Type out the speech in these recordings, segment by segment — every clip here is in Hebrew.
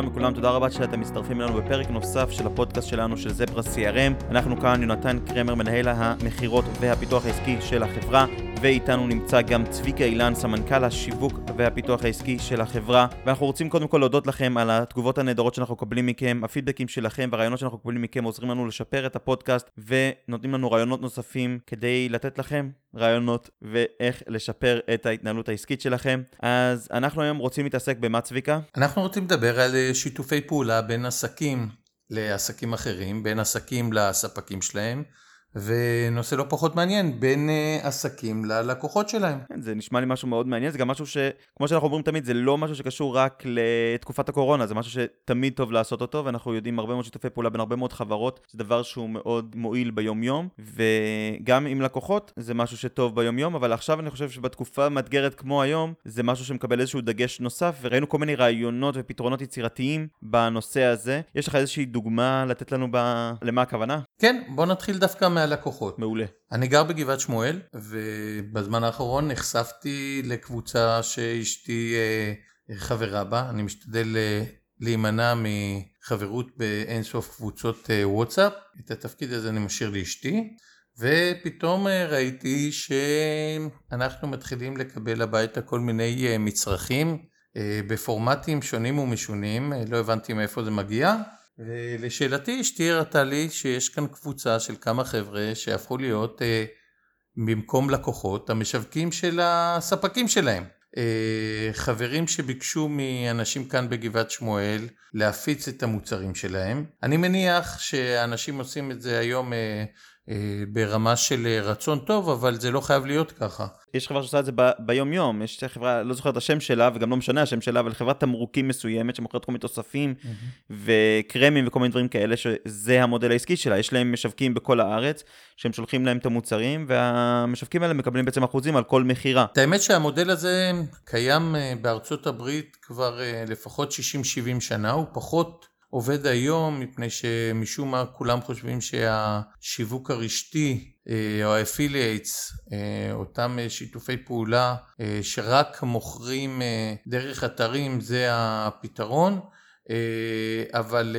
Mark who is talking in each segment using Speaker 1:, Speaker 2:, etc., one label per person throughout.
Speaker 1: שלום לכולם, תודה רבה שאתם מצטרפים אלינו בפרק נוסף של הפודקאסט שלנו של זברה CRM. אנחנו כאן יונתן קרמר, מנהל המכירות והפיתוח העסקי של החברה, ואיתנו נמצא גם צביקה אילן, סמנכ"ל השיווק והפיתוח העסקי של החברה. ואנחנו רוצים קודם כל להודות לכם על התגובות הנהדרות שאנחנו מקבלים מכם, הפידבקים שלכם והרעיונות שאנחנו מקבלים מכם עוזרים לנו לשפר את הפודקאסט ונותנים לנו רעיונות נוספים כדי לתת לכם רעיונות ואיך לשפר את ההתנהלות העסקית שלכם. אז אנחנו היום רוצים להתעסק במה צביקה?
Speaker 2: אנחנו רוצים לדבר על אה, שיתופי פעולה בין עסקים לעסקים אחרים, בין עסקים לספקים שלהם. ונושא לא פחות מעניין, בין uh, עסקים ללקוחות שלהם.
Speaker 1: כן, זה נשמע לי משהו מאוד מעניין, זה גם משהו שכמו שאנחנו אומרים תמיד, זה לא משהו שקשור רק לתקופת הקורונה, זה משהו שתמיד טוב לעשות אותו, ואנחנו יודעים הרבה מאוד שיתופי פעולה בין הרבה מאוד חברות, זה דבר שהוא מאוד מועיל ביומיום, וגם עם לקוחות זה משהו שטוב ביומיום, אבל עכשיו אני חושב שבתקופה מאתגרת כמו היום, זה משהו שמקבל איזשהו דגש נוסף, וראינו כל מיני רעיונות ופתרונות יצירתיים בנושא הזה. יש לך איזושהי דוגמה לתת לנו ב... למה הכוונה?
Speaker 2: כן, בוא נתחיל דווקא מהלקוחות.
Speaker 1: מעולה.
Speaker 2: אני גר בגבעת שמואל, ובזמן האחרון נחשפתי לקבוצה שאשתי אה, חברה בה. אני משתדל אה, להימנע מחברות באינסוף קבוצות אה, וואטסאפ. את התפקיד הזה אני משאיר לאשתי. ופתאום ראיתי שאנחנו מתחילים לקבל הביתה כל מיני מצרכים בפורמטים שונים ומשונים, לא הבנתי מאיפה זה מגיע. ולשאלתי אשתי הראתה לי שיש כאן קבוצה של כמה חבר'ה שהפכו להיות אה, במקום לקוחות המשווקים של הספקים שלהם. אה, חברים שביקשו מאנשים כאן בגבעת שמואל להפיץ את המוצרים שלהם. אני מניח שאנשים עושים את זה היום אה, ברמה של אה, רצון טוב, אבל זה לא חייב להיות ככה.
Speaker 1: יש חברה שעושה את זה ב- ביום יום, יש חברה, לא זוכר את השם שלה וגם לא משנה השם שלה, אבל חברת תמרוקים מסוימת שמוכרת כל מיני תוספים mm-hmm. וקרמים וכל מיני דברים כאלה, שזה המודל העסקי שלה, יש להם משווקים בכל הארץ, שהם שולחים להם את המוצרים, והמשווקים האלה מקבלים בעצם אחוזים על כל מכירה.
Speaker 2: את האמת שהמודל הזה קיים אה, בארצות הברית כבר לפחות 60-70 שנה, הוא פחות... עובד היום מפני שמשום מה כולם חושבים שהשיווק הרשתי אה, או ה affiliates, אה, אותם אה, שיתופי פעולה שרק מוכרים דרך אתרים זה הפתרון, אבל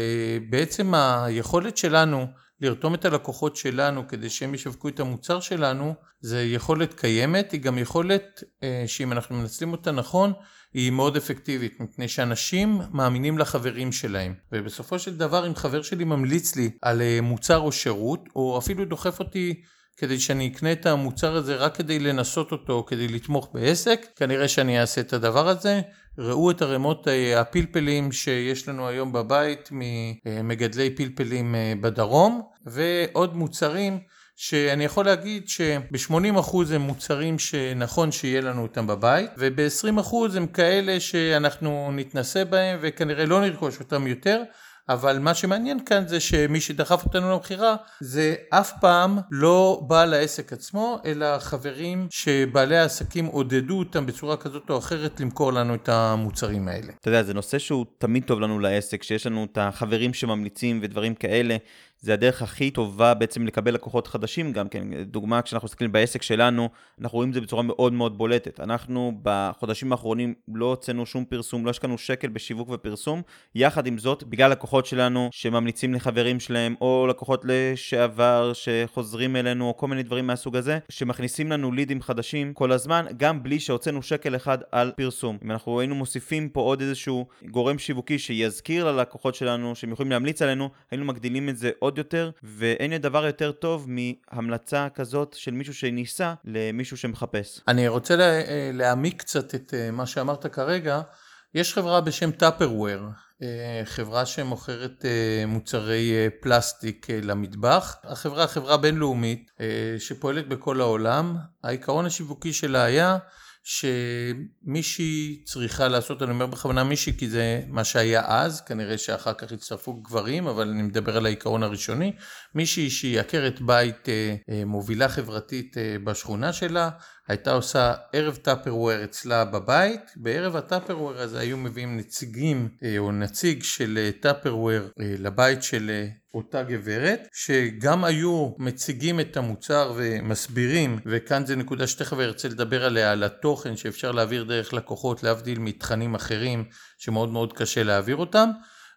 Speaker 2: בעצם היכולת שלנו לרתום את הלקוחות שלנו כדי שהם ישווקו את המוצר שלנו זה יכולת קיימת, היא גם יכולת שאם אנחנו מנצלים אותה נכון היא מאוד אפקטיבית, מפני שאנשים מאמינים לחברים שלהם. ובסופו של דבר אם חבר שלי ממליץ לי על אה, מוצר או שירות, או אפילו דוחף אותי כדי שאני אקנה את המוצר הזה רק כדי לנסות אותו, כדי לתמוך בעסק, כנראה שאני אעשה את הדבר הזה. ראו את ערימות אה, הפלפלים שיש לנו היום בבית ממגדלי פלפלים אה, בדרום, ועוד מוצרים שאני יכול להגיד שב-80% הם מוצרים שנכון שיהיה לנו אותם בבית וב-20% הם כאלה שאנחנו נתנסה בהם וכנראה לא נרכוש אותם יותר אבל מה שמעניין כאן זה שמי שדחף אותנו למכירה זה אף פעם לא בעל העסק עצמו אלא חברים שבעלי העסקים עודדו אותם בצורה כזאת או אחרת למכור לנו את המוצרים האלה.
Speaker 1: אתה יודע זה נושא שהוא תמיד טוב לנו לעסק שיש לנו את החברים שממליצים ודברים כאלה זה הדרך הכי טובה בעצם לקבל לקוחות חדשים גם כן. דוגמה, כשאנחנו מסתכלים בעסק שלנו, אנחנו רואים את זה בצורה מאוד מאוד בולטת. אנחנו בחודשים האחרונים לא הוצאנו שום פרסום, לא השקענו שקל בשיווק ופרסום. יחד עם זאת, בגלל לקוחות שלנו שממליצים לחברים שלהם, או לקוחות לשעבר שחוזרים אלינו, או כל מיני דברים מהסוג הזה, שמכניסים לנו לידים חדשים כל הזמן, גם בלי שהוצאנו שקל אחד על פרסום. אם אנחנו היינו מוסיפים פה עוד איזשהו גורם שיווקי שיזכיר ללקוחות שלנו שהם יכולים להמליץ עלינו, היינו מגדילים את זה עוד עוד יותר, ואין דבר יותר טוב מהמלצה כזאת של מישהו שניסה למישהו שמחפש.
Speaker 2: אני רוצה לה, אה, להעמיק קצת את אה, מה שאמרת כרגע. יש חברה בשם טאפרוור, אה, חברה שמוכרת מוצרי פלסטיק למטבח. החברה חברה בינלאומית שפועלת בכל העולם. העיקרון השיווקי שלה היה שמישהי צריכה לעשות, אני אומר בכוונה מישהי כי זה מה שהיה אז, כנראה שאחר כך הצטרפו גברים, אבל אני מדבר על העיקרון הראשוני, מישהי שהיא עקרת בית אה, אה, מובילה חברתית אה, בשכונה שלה, הייתה עושה ערב Tupperware אצלה בבית, בערב ה Tupperware הזה היו מביאים נציגים אה, או נציג של Tupperware לבית של אותה גברת, שגם היו מציגים את המוצר ומסבירים, וכאן זה נקודה שתכף ארצה לדבר עליה, על התוכן שאפשר להעביר דרך לקוחות, להבדיל מתכנים אחרים שמאוד מאוד קשה להעביר אותם.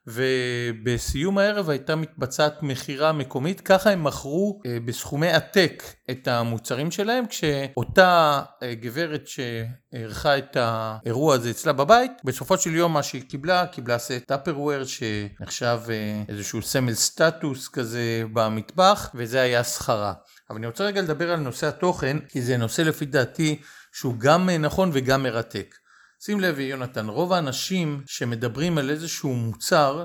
Speaker 2: ובסיום הערב הייתה מתבצעת מכירה מקומית, ככה הם מכרו אה, בסכומי עתק את המוצרים שלהם, כשאותה אה, גברת שערכה את האירוע הזה אצלה בבית, בסופו של יום מה שהיא קיבלה, קיבלה סט טאפרוויר שנחשב אה, איזשהו סמל סטטוס כזה במטבח, וזה היה שכרה. אבל אני רוצה רגע לדבר על נושא התוכן, כי זה נושא לפי דעתי שהוא גם נכון וגם מרתק. שים לב יונתן, רוב האנשים שמדברים על איזשהו מוצר,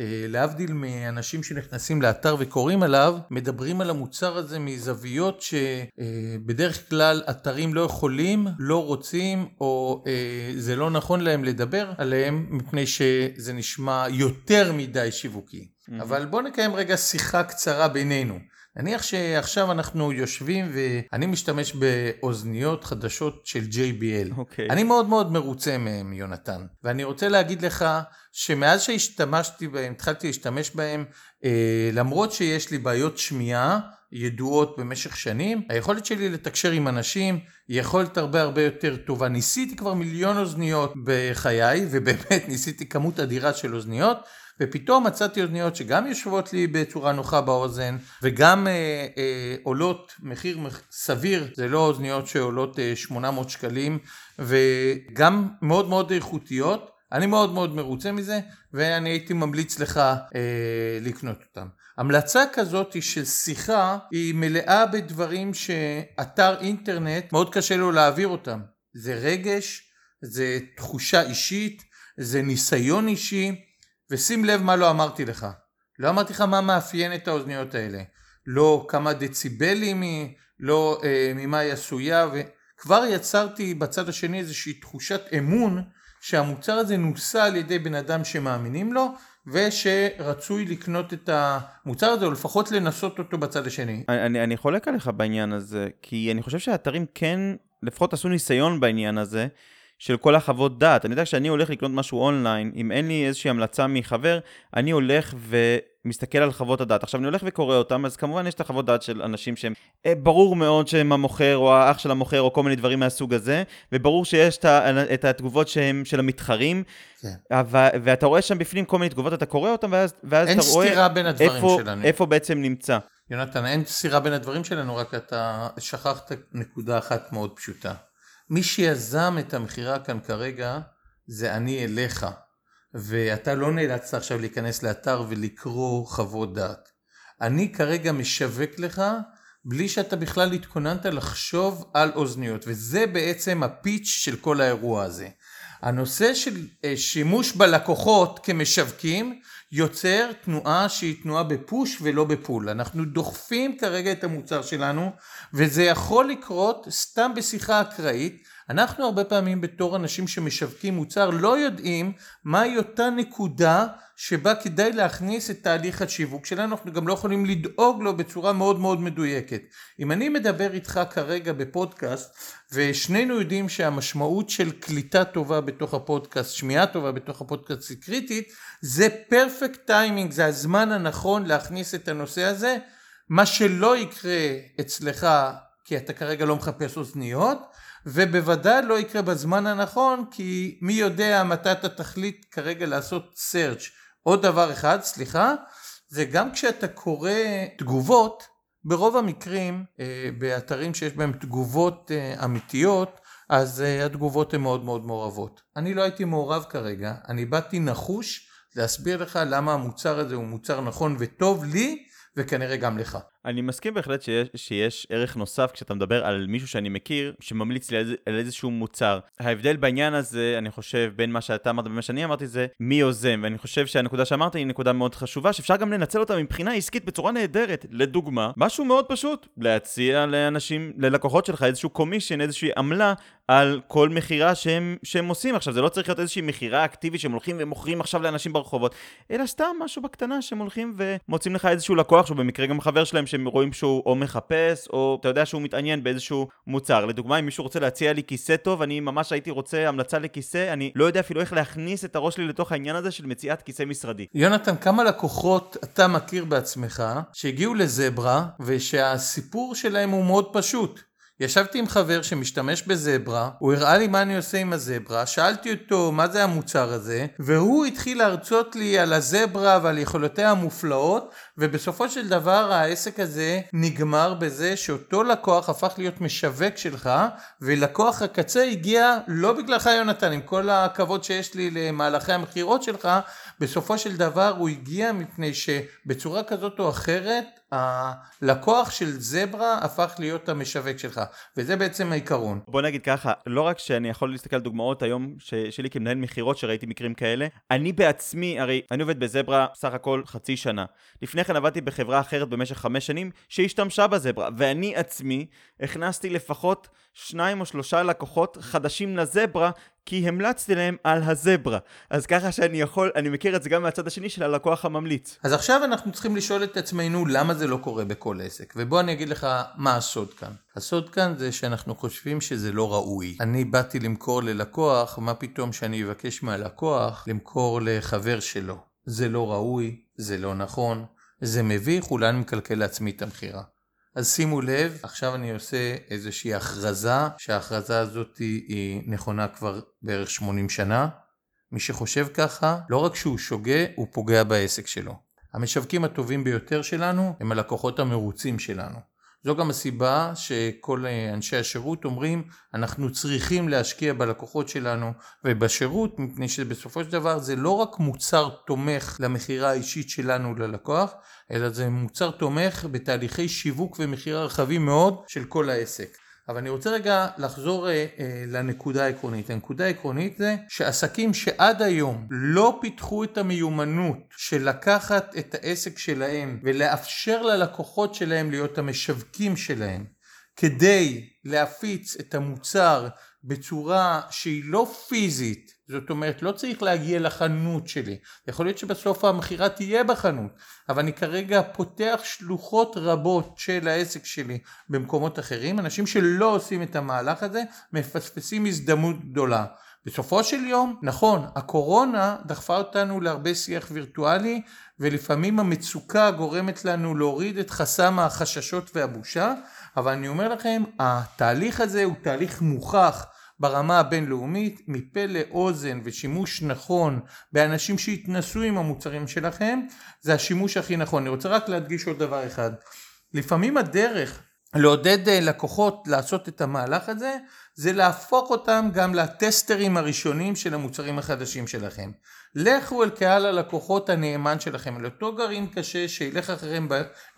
Speaker 2: אה, להבדיל מאנשים שנכנסים לאתר וקוראים עליו, מדברים על המוצר הזה מזוויות שבדרך אה, כלל אתרים לא יכולים, לא רוצים, או אה, זה לא נכון להם לדבר עליהם, מפני שזה נשמע יותר מדי שיווקי. Mm-hmm. אבל בואו נקיים רגע שיחה קצרה בינינו. נניח שעכשיו אנחנו יושבים ואני משתמש באוזניות חדשות של JBL. Okay. אוקיי. אני מאוד מאוד מרוצה מהם, יונתן. ואני רוצה להגיד לך שמאז שהשתמשתי בהם, התחלתי להשתמש בהם, אה, למרות שיש לי בעיות שמיעה ידועות במשך שנים, היכולת שלי לתקשר עם אנשים היא יכולת הרבה הרבה יותר טובה. ניסיתי כבר מיליון אוזניות בחיי, ובאמת ניסיתי כמות אדירה של אוזניות. ופתאום מצאתי אוזניות שגם יושבות לי בצורה נוחה באוזן וגם אה, אה, עולות מחיר סביר, זה לא אוזניות שעולות אה, 800 שקלים וגם מאוד מאוד איכותיות, אני מאוד מאוד מרוצה מזה ואני הייתי ממליץ לך אה, לקנות אותם. המלצה כזאת של שיחה היא מלאה בדברים שאתר אינטרנט מאוד קשה לו להעביר אותם. זה רגש, זה תחושה אישית, זה ניסיון אישי, ושים לב מה לא אמרתי לך. לא אמרתי לך מה מאפיין את האוזניות האלה. לא כמה דציבלים היא, לא אה, ממה היא עשויה, וכבר יצרתי בצד השני איזושהי תחושת אמון שהמוצר הזה נוסה על ידי בן אדם שמאמינים לו, ושרצוי לקנות את המוצר הזה, או לפחות לנסות אותו בצד השני.
Speaker 1: אני, אני חולק עליך בעניין הזה, כי אני חושב שהאתרים כן, לפחות עשו ניסיון בעניין הזה. של כל החוות דעת. אני יודע שאני הולך לקנות משהו אונליין, אם אין לי איזושהי המלצה מחבר, אני הולך ומסתכל על חוות הדעת. עכשיו, אני הולך וקורא אותם, אז כמובן יש את החוות דעת של אנשים שהם, אה, ברור מאוד שהם המוכר, או האח של המוכר, או כל מיני דברים מהסוג הזה, וברור שיש את התגובות שהם של המתחרים, כן. ו- ואתה רואה שם בפנים כל מיני תגובות, אתה קורא אותם, ואז, ואז אתה רואה...
Speaker 2: אין סתירה בין הדברים איפה, שלנו.
Speaker 1: איפה בעצם נמצא.
Speaker 2: יונתן, אין סתירה בין הדברים שלנו, רק אתה שכחת נקודה אחת מאוד פשוטה. מי שיזם את המכירה כאן כרגע זה אני אליך ואתה לא נאלצת עכשיו להיכנס לאתר ולקרוא חוות דעת. אני כרגע משווק לך בלי שאתה בכלל התכוננת לחשוב על אוזניות וזה בעצם הפיץ' של כל האירוע הזה. הנושא של אה, שימוש בלקוחות כמשווקים יוצר תנועה שהיא תנועה בפוש ולא בפול. אנחנו דוחפים כרגע את המוצר שלנו וזה יכול לקרות סתם בשיחה אקראית. אנחנו הרבה פעמים בתור אנשים שמשווקים מוצר לא יודעים מהי אותה נקודה שבה כדאי להכניס את תהליך השיווק שלנו, אנחנו גם לא יכולים לדאוג לו בצורה מאוד מאוד מדויקת. אם אני מדבר איתך כרגע בפודקאסט, ושנינו יודעים שהמשמעות של קליטה טובה בתוך הפודקאסט, שמיעה טובה בתוך הפודקאסט היא קריטית, זה פרפקט טיימינג, זה הזמן הנכון להכניס את הנושא הזה. מה שלא יקרה אצלך, כי אתה כרגע לא מחפש אוזניות, ובוודאי לא יקרה בזמן הנכון, כי מי יודע מתי אתה תחליט כרגע לעשות search. עוד דבר אחד, סליחה, זה גם כשאתה קורא תגובות, ברוב המקרים אה, באתרים שיש בהם תגובות אה, אמיתיות, אז אה, התגובות הן מאוד מאוד מעורבות. אני לא הייתי מעורב כרגע, אני באתי נחוש להסביר לך למה המוצר הזה הוא מוצר נכון וטוב לי וכנראה גם לך.
Speaker 1: אני מסכים בהחלט שיש, שיש ערך נוסף כשאתה מדבר על מישהו שאני מכיר, שממליץ לי על, איזשהו מוצר. ההבדל בעניין הזה, אני חושב, בין מה שאתה אמרת ומה שאני אמרתי, זה מי יוזם. ואני חושב שהנקודה שאמרת היא נקודה מאוד חשובה, שאפשר גם לנצל אותה מבחינה עסקית בצורה נהדרת. לדוגמה, משהו מאוד פשוט, להציע לאנשים, ללקוחות שלך איזשהו קומישן, איזושהי עמלה על כל מכירה שהם, שהם עושים. עכשיו, זה לא צריך להיות איזושהי מכירה אקטיבית שהם הולכים ומוכרים עכשיו לאנשים ברחובות, אלא סתם משהו בקטנה שהם הולכים ומוצאים לך איזשהו לקוח, שהוא במקרה גם חבר שלהם, שהם רואים שהוא או מחפש, או אתה יודע שהוא מתעניין באיזשהו מוצר. לדוגמה, אם מישהו רוצה להציע לי כיסא טוב, אני ממש הייתי רוצה המלצה לכיסא, אני לא יודע אפילו איך להכניס את הראש שלי לתוך העניין הזה של מציאת כיסא משרדי.
Speaker 2: יונתן, כמה לקוחות אתה מכיר בעצמך שהגיעו לזברה ושהסיפור שלהם הוא מאוד פשוט? ישבתי עם חבר שמשתמש בזברה, הוא הראה לי מה אני עושה עם הזברה, שאלתי אותו מה זה המוצר הזה, והוא התחיל להרצות לי על הזברה ועל יכולותיה המופלאות, ובסופו של דבר העסק הזה נגמר בזה שאותו לקוח הפך להיות משווק שלך, ולקוח הקצה הגיע לא בגללך יונתן, עם כל הכבוד שיש לי למהלכי המכירות שלך, בסופו של דבר הוא הגיע מפני שבצורה כזאת או אחרת הלקוח של זברה הפך להיות המשווק שלך, וזה בעצם העיקרון.
Speaker 1: בוא נגיד ככה, לא רק שאני יכול להסתכל על דוגמאות היום ש- שלי כמנהל מכירות שראיתי מקרים כאלה, אני בעצמי, הרי אני עובד בזברה סך הכל חצי שנה. לפני כן עבדתי בחברה אחרת במשך חמש שנים שהשתמשה בזברה, ואני עצמי הכנסתי לפחות שניים או שלושה לקוחות חדשים לזברה כי המלצתי להם על הזברה. אז ככה שאני יכול, אני מכיר את זה גם מהצד השני של הלקוח הממליץ.
Speaker 2: אז עכשיו אנחנו צריכים לשאול את עצמנו למה זה לא קורה בכל עסק. ובוא אני אגיד לך מה הסוד כאן. הסוד כאן זה שאנחנו חושבים שזה לא ראוי. אני באתי למכור ללקוח, מה פתאום שאני אבקש מהלקוח למכור לחבר שלו. זה לא ראוי, זה לא נכון, זה מביך, אולי אני מקלקל לעצמי את המכירה. אז שימו לב, עכשיו אני עושה איזושהי הכרזה, שההכרזה הזאת היא נכונה כבר בערך 80 שנה. מי שחושב ככה, לא רק שהוא שוגה, הוא פוגע בעסק שלו. המשווקים הטובים ביותר שלנו הם הלקוחות המרוצים שלנו. זו גם הסיבה שכל אנשי השירות אומרים אנחנו צריכים להשקיע בלקוחות שלנו ובשירות מפני שבסופו של דבר זה לא רק מוצר תומך למכירה האישית שלנו ללקוח אלא זה מוצר תומך בתהליכי שיווק ומכירה רחבים מאוד של כל העסק. אבל אני רוצה רגע לחזור אה, אה, לנקודה העקרונית. הנקודה העקרונית זה שעסקים שעד היום לא פיתחו את המיומנות של לקחת את העסק שלהם ולאפשר ללקוחות שלהם להיות המשווקים שלהם כדי להפיץ את המוצר בצורה שהיא לא פיזית, זאת אומרת לא צריך להגיע לחנות שלי, יכול להיות שבסוף המכירה תהיה בחנות, אבל אני כרגע פותח שלוחות רבות של העסק שלי במקומות אחרים, אנשים שלא עושים את המהלך הזה מפספסים הזדמנות גדולה. בסופו של יום, נכון, הקורונה דחפה אותנו להרבה שיח וירטואלי ולפעמים המצוקה גורמת לנו להוריד את חסם החששות והבושה, אבל אני אומר לכם, התהליך הזה הוא תהליך מוכח ברמה הבינלאומית, מפה לאוזן ושימוש נכון באנשים שהתנסו עם המוצרים שלכם, זה השימוש הכי נכון. אני רוצה רק להדגיש עוד דבר אחד. לפעמים הדרך לעודד לקוחות לעשות את המהלך הזה, זה להפוך אותם גם לטסטרים הראשונים של המוצרים החדשים שלכם. לכו אל קהל הלקוחות הנאמן שלכם, אל אותו גרעין קשה שילך אחריהם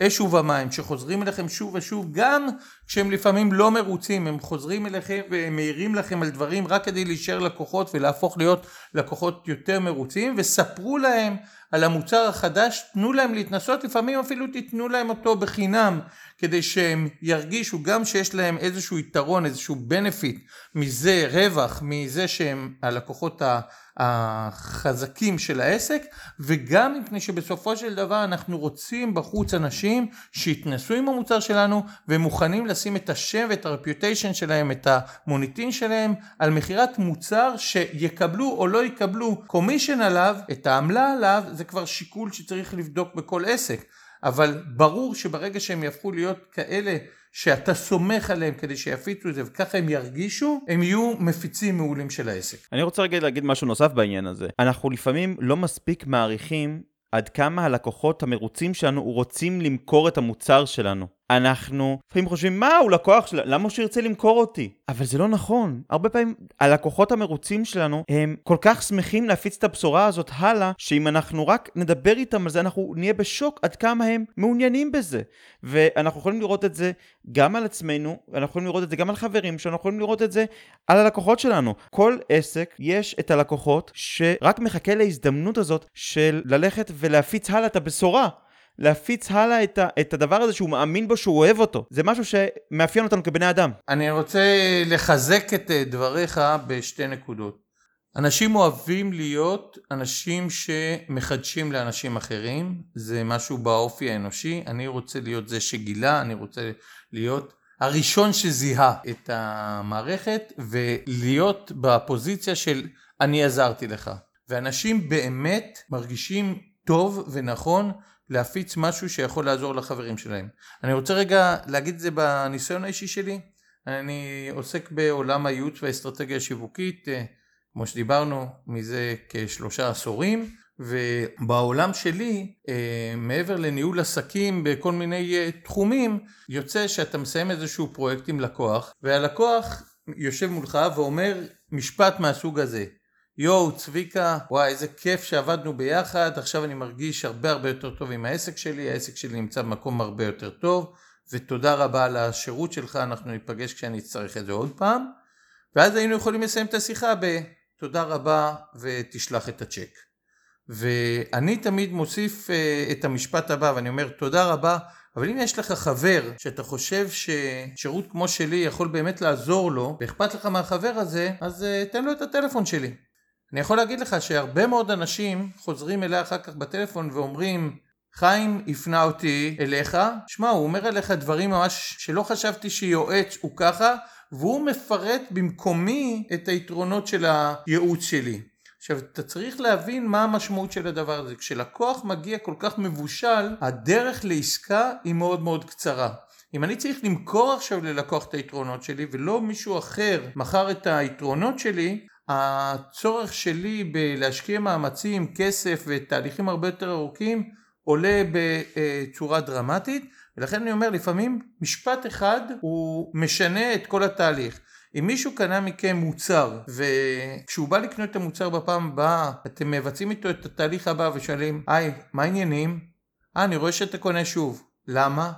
Speaker 2: באש ובמים, שחוזרים אליכם שוב ושוב, גם כשהם לפעמים לא מרוצים, הם חוזרים אליכם ומעירים לכם על דברים רק כדי להישאר לקוחות ולהפוך להיות לקוחות יותר מרוצים, וספרו להם על המוצר החדש, תנו להם להתנסות, לפעמים אפילו תיתנו להם אותו בחינם, כדי שהם ירגישו גם שיש להם איזשהו יתרון, איזשהו benefit מזה, רווח, מזה שהם הלקוחות החזקים של העסק, וגם מפני שבסופו של דבר אנחנו רוצים בחוץ אנשים שיתנסו עם המוצר שלנו ומוכנים לשים את השם ואת הרפיוטיישן שלהם, את המוניטין שלהם, על מכירת מוצר שיקבלו או לא יקבלו קומישן עליו, את העמלה עליו, זה כבר שיקול שצריך לבדוק בכל עסק. אבל ברור שברגע שהם יהפכו להיות כאלה שאתה סומך עליהם כדי שיפיצו את זה וככה הם ירגישו, הם יהיו מפיצים מעולים של העסק.
Speaker 1: אני רוצה רגע להגיד משהו נוסף בעניין הזה. אנחנו לפעמים לא מספיק מעריכים עד כמה הלקוחות המרוצים שלנו רוצים למכור את המוצר שלנו. אנחנו לפעמים חושבים, מה, הוא לקוח שלנו, למה הוא שירצה למכור אותי? אבל זה לא נכון. הרבה פעמים הלקוחות המרוצים שלנו הם כל כך שמחים להפיץ את הבשורה הזאת הלאה, שאם אנחנו רק נדבר איתם על זה, אנחנו נהיה בשוק עד כמה הם מעוניינים בזה. ואנחנו יכולים לראות את זה גם על עצמנו, אנחנו יכולים לראות את זה גם על חברים שלנו, אנחנו יכולים לראות את זה על הלקוחות שלנו. כל עסק יש את הלקוחות שרק מחכה להזדמנות הזאת של ללכת ולהפיץ הלאה את הבשורה. להפיץ הלאה את, ה, את הדבר הזה שהוא מאמין בו, שהוא אוהב אותו. זה משהו שמאפיין אותנו כבני אדם.
Speaker 2: אני רוצה לחזק את דבריך בשתי נקודות. אנשים אוהבים להיות אנשים שמחדשים לאנשים אחרים, זה משהו באופי האנושי, אני רוצה להיות זה שגילה, אני רוצה להיות הראשון שזיהה את המערכת ולהיות בפוזיציה של אני עזרתי לך. ואנשים באמת מרגישים טוב ונכון להפיץ משהו שיכול לעזור לחברים שלהם. אני רוצה רגע להגיד את זה בניסיון האישי שלי. אני עוסק בעולם הייעוץ והאסטרטגיה השיווקית, אה, כמו שדיברנו, מזה כשלושה עשורים, ובעולם שלי, אה, מעבר לניהול עסקים בכל מיני אה, תחומים, יוצא שאתה מסיים איזשהו פרויקט עם לקוח, והלקוח יושב מולך ואומר משפט מהסוג הזה: יואו צביקה, וואי איזה כיף שעבדנו ביחד, עכשיו אני מרגיש הרבה הרבה יותר טוב עם העסק שלי, העסק שלי נמצא במקום הרבה יותר טוב, ותודה רבה על השירות שלך, אנחנו ניפגש כשאני אצטרך את זה עוד פעם, ואז היינו יכולים לסיים את השיחה בתודה רבה ותשלח את הצ'ק. ואני תמיד מוסיף uh, את המשפט הבא ואני אומר תודה רבה. אבל אם יש לך חבר שאתה חושב ששירות כמו שלי יכול באמת לעזור לו ואכפת לך מהחבר הזה אז uh, תן לו את הטלפון שלי אני יכול להגיד לך שהרבה מאוד אנשים חוזרים אליה אחר כך בטלפון ואומרים חיים הפנה אותי אליך, שמע הוא אומר אליך דברים ממש שלא חשבתי שיועץ הוא ככה והוא מפרט במקומי את היתרונות של הייעוץ שלי. עכשיו אתה צריך להבין מה המשמעות של הדבר הזה, כשלקוח מגיע כל כך מבושל הדרך לעסקה היא מאוד מאוד קצרה. אם אני צריך למכור עכשיו ללקוח את היתרונות שלי ולא מישהו אחר מכר את היתרונות שלי הצורך שלי בלהשקיע מאמצים, כסף ותהליכים הרבה יותר ארוכים עולה בצורה דרמטית ולכן אני אומר לפעמים משפט אחד הוא משנה את כל התהליך. אם מישהו קנה מכם מוצר וכשהוא בא לקנות את המוצר בפעם הבאה אתם מבצעים איתו את התהליך הבא ושואלים היי מה העניינים? אה אני רואה שאתה קונה שוב למה?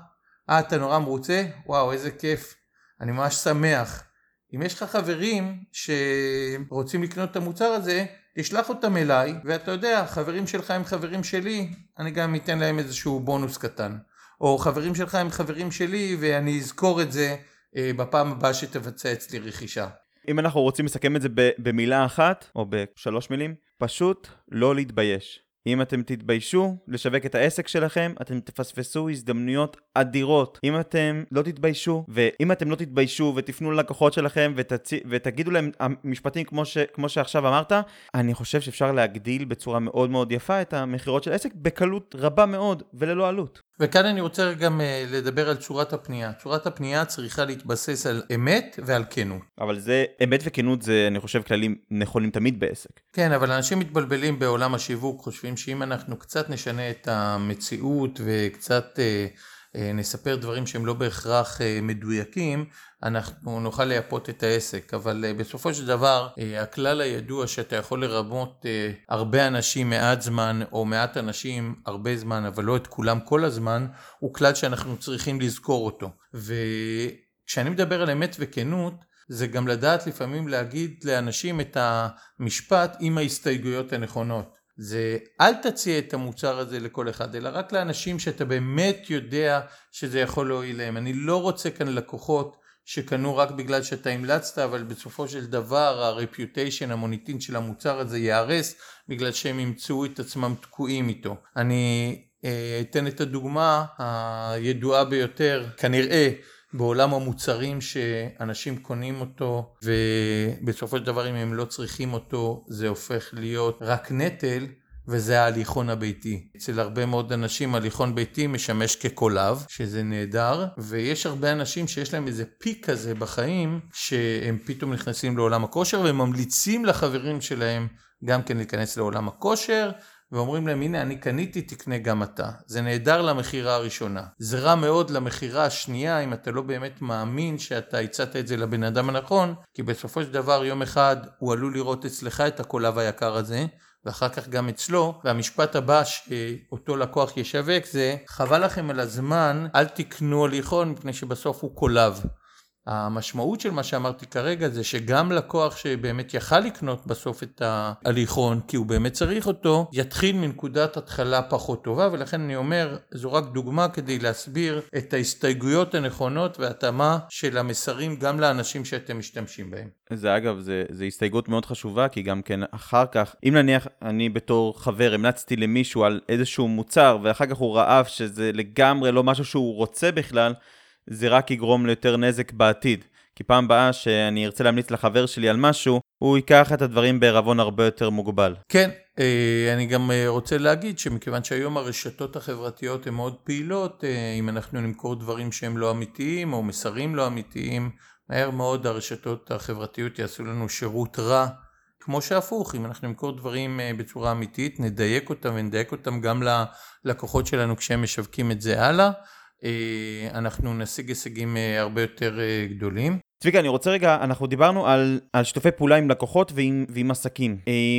Speaker 2: אה אתה נורא מרוצה? וואו איזה כיף אני ממש שמח אם יש לך חברים שרוצים לקנות את המוצר הזה, תשלח אותם אליי, ואתה יודע, חברים שלך הם חברים שלי, אני גם אתן להם איזשהו בונוס קטן. או חברים שלך הם חברים שלי, ואני אזכור את זה אה, בפעם הבאה שתבצע אצלי רכישה.
Speaker 1: אם אנחנו רוצים לסכם את זה במילה אחת, או בשלוש מילים, פשוט לא להתבייש. אם אתם תתביישו לשווק את העסק שלכם, אתם תפספסו הזדמנויות אדירות. אם אתם לא תתביישו, ואם אתם לא תתביישו ותפנו ללקוחות שלכם ותצ... ותגידו להם משפטים כמו, ש... כמו שעכשיו אמרת, אני חושב שאפשר להגדיל בצורה מאוד מאוד יפה את המכירות של העסק בקלות רבה מאוד וללא עלות.
Speaker 2: וכאן אני רוצה גם אה, לדבר על צורת הפנייה. צורת הפנייה צריכה להתבסס על אמת ועל כנות.
Speaker 1: אבל זה, אמת וכנות זה, אני חושב, כללים נכונים תמיד בעסק.
Speaker 2: כן, אבל אנשים מתבלבלים בעולם השיווק, חושבים שאם אנחנו קצת נשנה את המציאות וקצת... אה, נספר דברים שהם לא בהכרח אה, מדויקים, אנחנו נוכל לייפות את העסק. אבל אה, בסופו של דבר, הכלל הידוע שאתה יכול לרמות הרבה אנשים מעט זמן, או מעט אנשים הרבה זמן, אבל לא את כולם כל הזמן, הוא כלל שאנחנו צריכים לזכור אותו. וכשאני מדבר על אמת וכנות, זה גם לדעת לפעמים להגיד לאנשים את המשפט עם ההסתייגויות הנכונות. זה אל תציע את המוצר הזה לכל אחד אלא רק לאנשים שאתה באמת יודע שזה יכול להועיל להם. אני לא רוצה כאן לקוחות שקנו רק בגלל שאתה המלצת אבל בסופו של דבר הרפיוטיישן המוניטין של המוצר הזה ייהרס בגלל שהם ימצאו את עצמם תקועים איתו. אני אה, אתן את הדוגמה הידועה ביותר כנראה בעולם המוצרים שאנשים קונים אותו ובסופו של דבר אם הם לא צריכים אותו זה הופך להיות רק נטל וזה ההליכון הביתי. אצל הרבה מאוד אנשים הליכון ביתי משמש כקולב, שזה נהדר, ויש הרבה אנשים שיש להם איזה פיק כזה בחיים, שהם פתאום נכנסים לעולם הכושר וממליצים לחברים שלהם גם כן להיכנס לעולם הכושר, ואומרים להם הנה אני קניתי תקנה גם אתה. זה נהדר למכירה הראשונה. זה רע מאוד למכירה השנייה אם אתה לא באמת מאמין שאתה הצעת את זה לבן אדם הנכון, כי בסופו של דבר יום אחד הוא עלול לראות אצלך את הקולב היקר הזה, ואחר כך גם אצלו, והמשפט הבא שאותו לקוח ישווק זה חבל לכם על הזמן, אל תקנו הליכון מפני שבסוף הוא קולב. המשמעות של מה שאמרתי כרגע זה שגם לקוח שבאמת יכל לקנות בסוף את ההליכון, כי הוא באמת צריך אותו, יתחיל מנקודת התחלה פחות טובה, ולכן אני אומר, זו רק דוגמה כדי להסביר את ההסתייגויות הנכונות והתאמה של המסרים גם לאנשים שאתם משתמשים בהם.
Speaker 1: זה אגב, זה, זה הסתייגות מאוד חשובה, כי גם כן אחר כך, אם נניח אני בתור חבר המלצתי למישהו על איזשהו מוצר, ואחר כך הוא ראה שזה לגמרי לא משהו שהוא רוצה בכלל, זה רק יגרום ליותר נזק בעתיד. כי פעם באה שאני ארצה להמליץ לחבר שלי על משהו, הוא ייקח את הדברים בערבון הרבה יותר מוגבל.
Speaker 2: כן, אה, אני גם אה, רוצה להגיד שמכיוון שהיום הרשתות החברתיות הן מאוד פעילות, אה, אם אנחנו נמכור דברים שהם לא אמיתיים או מסרים לא אמיתיים, מהר מאוד הרשתות החברתיות יעשו לנו שירות רע. כמו שהפוך, אם אנחנו נמכור דברים בצורה אמיתית, נדייק אותם ונדייק אותם גם ללקוחות שלנו כשהם משווקים את זה הלאה. אה, אנחנו נשיג הישגים אה, הרבה יותר אה, גדולים.
Speaker 1: צביקה, אני רוצה רגע, אנחנו דיברנו על, על שיתופי פעולה עם לקוחות ועם, ועם עסקים.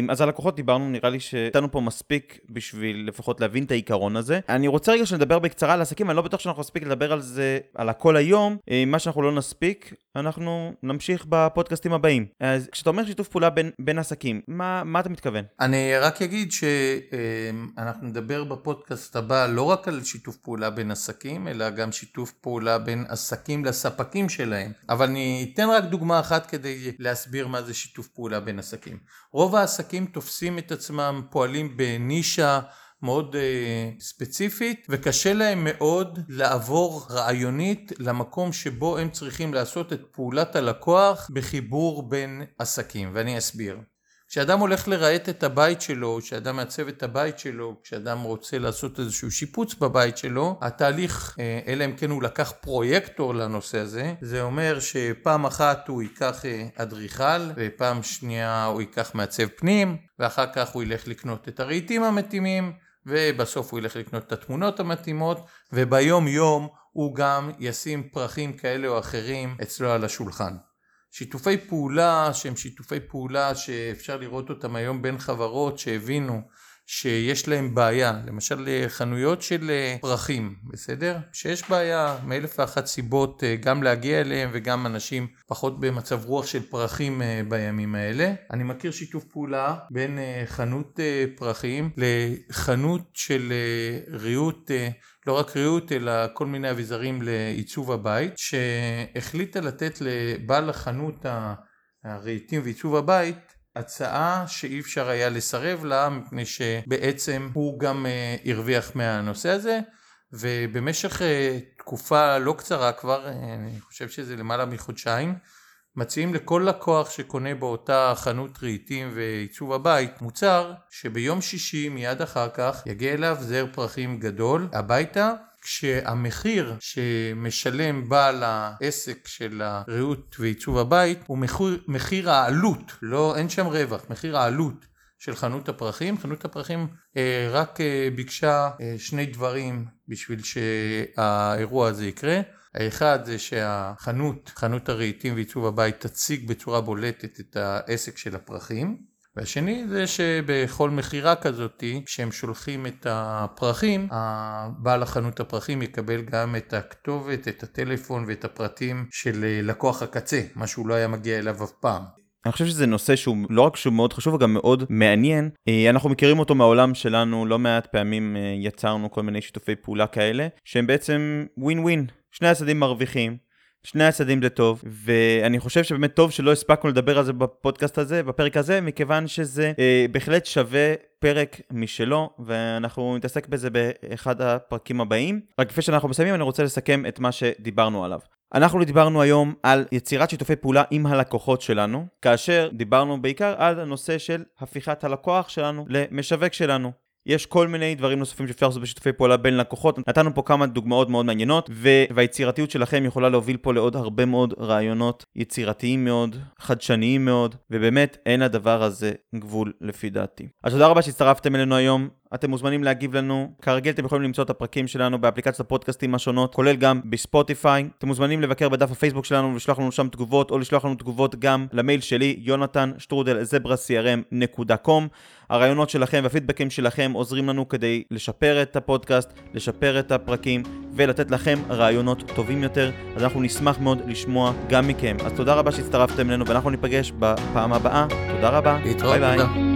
Speaker 1: אז על לקוחות דיברנו, נראה לי שהייתנו פה מספיק בשביל לפחות להבין את העיקרון הזה. אני רוצה רגע שנדבר בקצרה על עסקים, אני לא בטוח שאנחנו נספיק לדבר על זה, על הכל היום. מה שאנחנו לא נספיק, אנחנו נמשיך בפודקאסטים הבאים. אז כשאתה אומר שיתוף פעולה בין, בין עסקים, מה, מה אתה מתכוון?
Speaker 2: אני רק אגיד שאנחנו נדבר בפודקאסט הבא לא רק על שיתוף פעולה בין עסקים, אלא גם שיתוף פעולה בין עסקים לספקים שלהם. אבל אני אתן רק דוגמה אחת כדי להסביר מה זה שיתוף פעולה בין עסקים. רוב העסקים תופסים את עצמם, פועלים בנישה מאוד uh, ספציפית וקשה להם מאוד לעבור רעיונית למקום שבו הם צריכים לעשות את פעולת הלקוח בחיבור בין עסקים ואני אסביר. כשאדם הולך לרהט את הבית שלו, כשאדם מעצב את הבית שלו, כשאדם רוצה לעשות איזשהו שיפוץ בבית שלו, התהליך, אה, אלא אם כן הוא לקח פרויקטור לנושא הזה, זה אומר שפעם אחת הוא ייקח אה, אדריכל, ופעם שנייה הוא ייקח מעצב פנים, ואחר כך הוא ילך לקנות את הרהיטים המתאימים, ובסוף הוא ילך לקנות את התמונות המתאימות, וביום יום הוא גם ישים פרחים כאלה או אחרים אצלו על השולחן. שיתופי פעולה שהם שיתופי פעולה שאפשר לראות אותם היום בין חברות שהבינו שיש להם בעיה, למשל חנויות של פרחים, בסדר? שיש בעיה מאלף ואחת סיבות אה, גם להגיע אליהם וגם אנשים פחות במצב רוח של פרחים אה, בימים האלה. אני מכיר שיתוף פעולה בין אה, חנות פרחים לחנות של ריהוט לא רק ריהוט אלא כל מיני אביזרים לעיצוב הבית שהחליטה לתת לבעל החנות הרהיטים ועיצוב הבית הצעה שאי אפשר היה לסרב לה מפני שבעצם הוא גם אה, הרוויח מהנושא הזה. ובמשך אה, תקופה לא קצרה כבר, אה, אני חושב שזה למעלה מחודשיים, מציעים לכל לקוח שקונה באותה חנות רהיטים ועיצוב הבית מוצר שביום שישי מיד אחר כך יגיע אליו זר פרחים גדול הביתה כשהמחיר שמשלם בעל העסק של הריהוט ועיצוב הבית הוא מחיר, מחיר העלות, לא, אין שם רווח, מחיר העלות של חנות הפרחים. חנות הפרחים אה, רק אה, ביקשה אה, שני דברים בשביל שהאירוע הזה יקרה. האחד זה שהחנות, חנות הרהיטים ועיצוב הבית תציג בצורה בולטת את העסק של הפרחים והשני זה שבכל מכירה כזאתי כשהם שולחים את הפרחים בעל החנות הפרחים יקבל גם את הכתובת, את הטלפון ואת הפרטים של לקוח הקצה מה שהוא לא היה מגיע אליו אף פעם
Speaker 1: אני חושב שזה נושא שהוא לא רק שהוא מאוד חשוב, גם מאוד מעניין. אה, אנחנו מכירים אותו מהעולם שלנו, לא מעט פעמים אה, יצרנו כל מיני שיתופי פעולה כאלה, שהם בעצם ווין ווין. שני הצדדים מרוויחים, שני הצדדים זה טוב, ואני חושב שבאמת טוב שלא הספקנו לדבר על זה בפודקאסט הזה, בפרק הזה, מכיוון שזה אה, בהחלט שווה פרק משלו, ואנחנו נתעסק בזה באחד הפרקים הבאים. רק לפני שאנחנו מסיימים, אני רוצה לסכם את מה שדיברנו עליו. אנחנו דיברנו היום על יצירת שיתופי פעולה עם הלקוחות שלנו, כאשר דיברנו בעיקר על הנושא של הפיכת הלקוח שלנו למשווק שלנו. יש כל מיני דברים נוספים שאפשר לעשות בשיתופי פעולה בין לקוחות. נתנו פה כמה דוגמאות מאוד מעניינות, והיצירתיות שלכם יכולה להוביל פה לעוד הרבה מאוד רעיונות יצירתיים מאוד, חדשניים מאוד, ובאמת אין לדבר הזה גבול לפי דעתי. אז תודה רבה שהצטרפתם אלינו היום. אתם מוזמנים להגיב לנו. כרגיל אתם יכולים למצוא את הפרקים שלנו באפליקציות הפודקאסטים השונות, כולל גם בספוטיפיי. אתם מוזמנים לבקר בדף הפייסבוק שלנו ולשלוח לנו שם תגובות, או לשלוח לנו תגובות גם למייל שלי, יונתן שטרודל זברה crm.com. הרעיונות שלכם והפידבקים שלכם עוזרים לנו כדי לשפר את הפודקאסט, לשפר את הפרקים ולתת לכם רעיונות טובים יותר. אז אנחנו נשמח מאוד לשמוע גם מכם. אז תודה רבה שהצטרפתם אלינו ואנחנו ניפגש בפעם הבאה. תודה רבה. ביי ביי.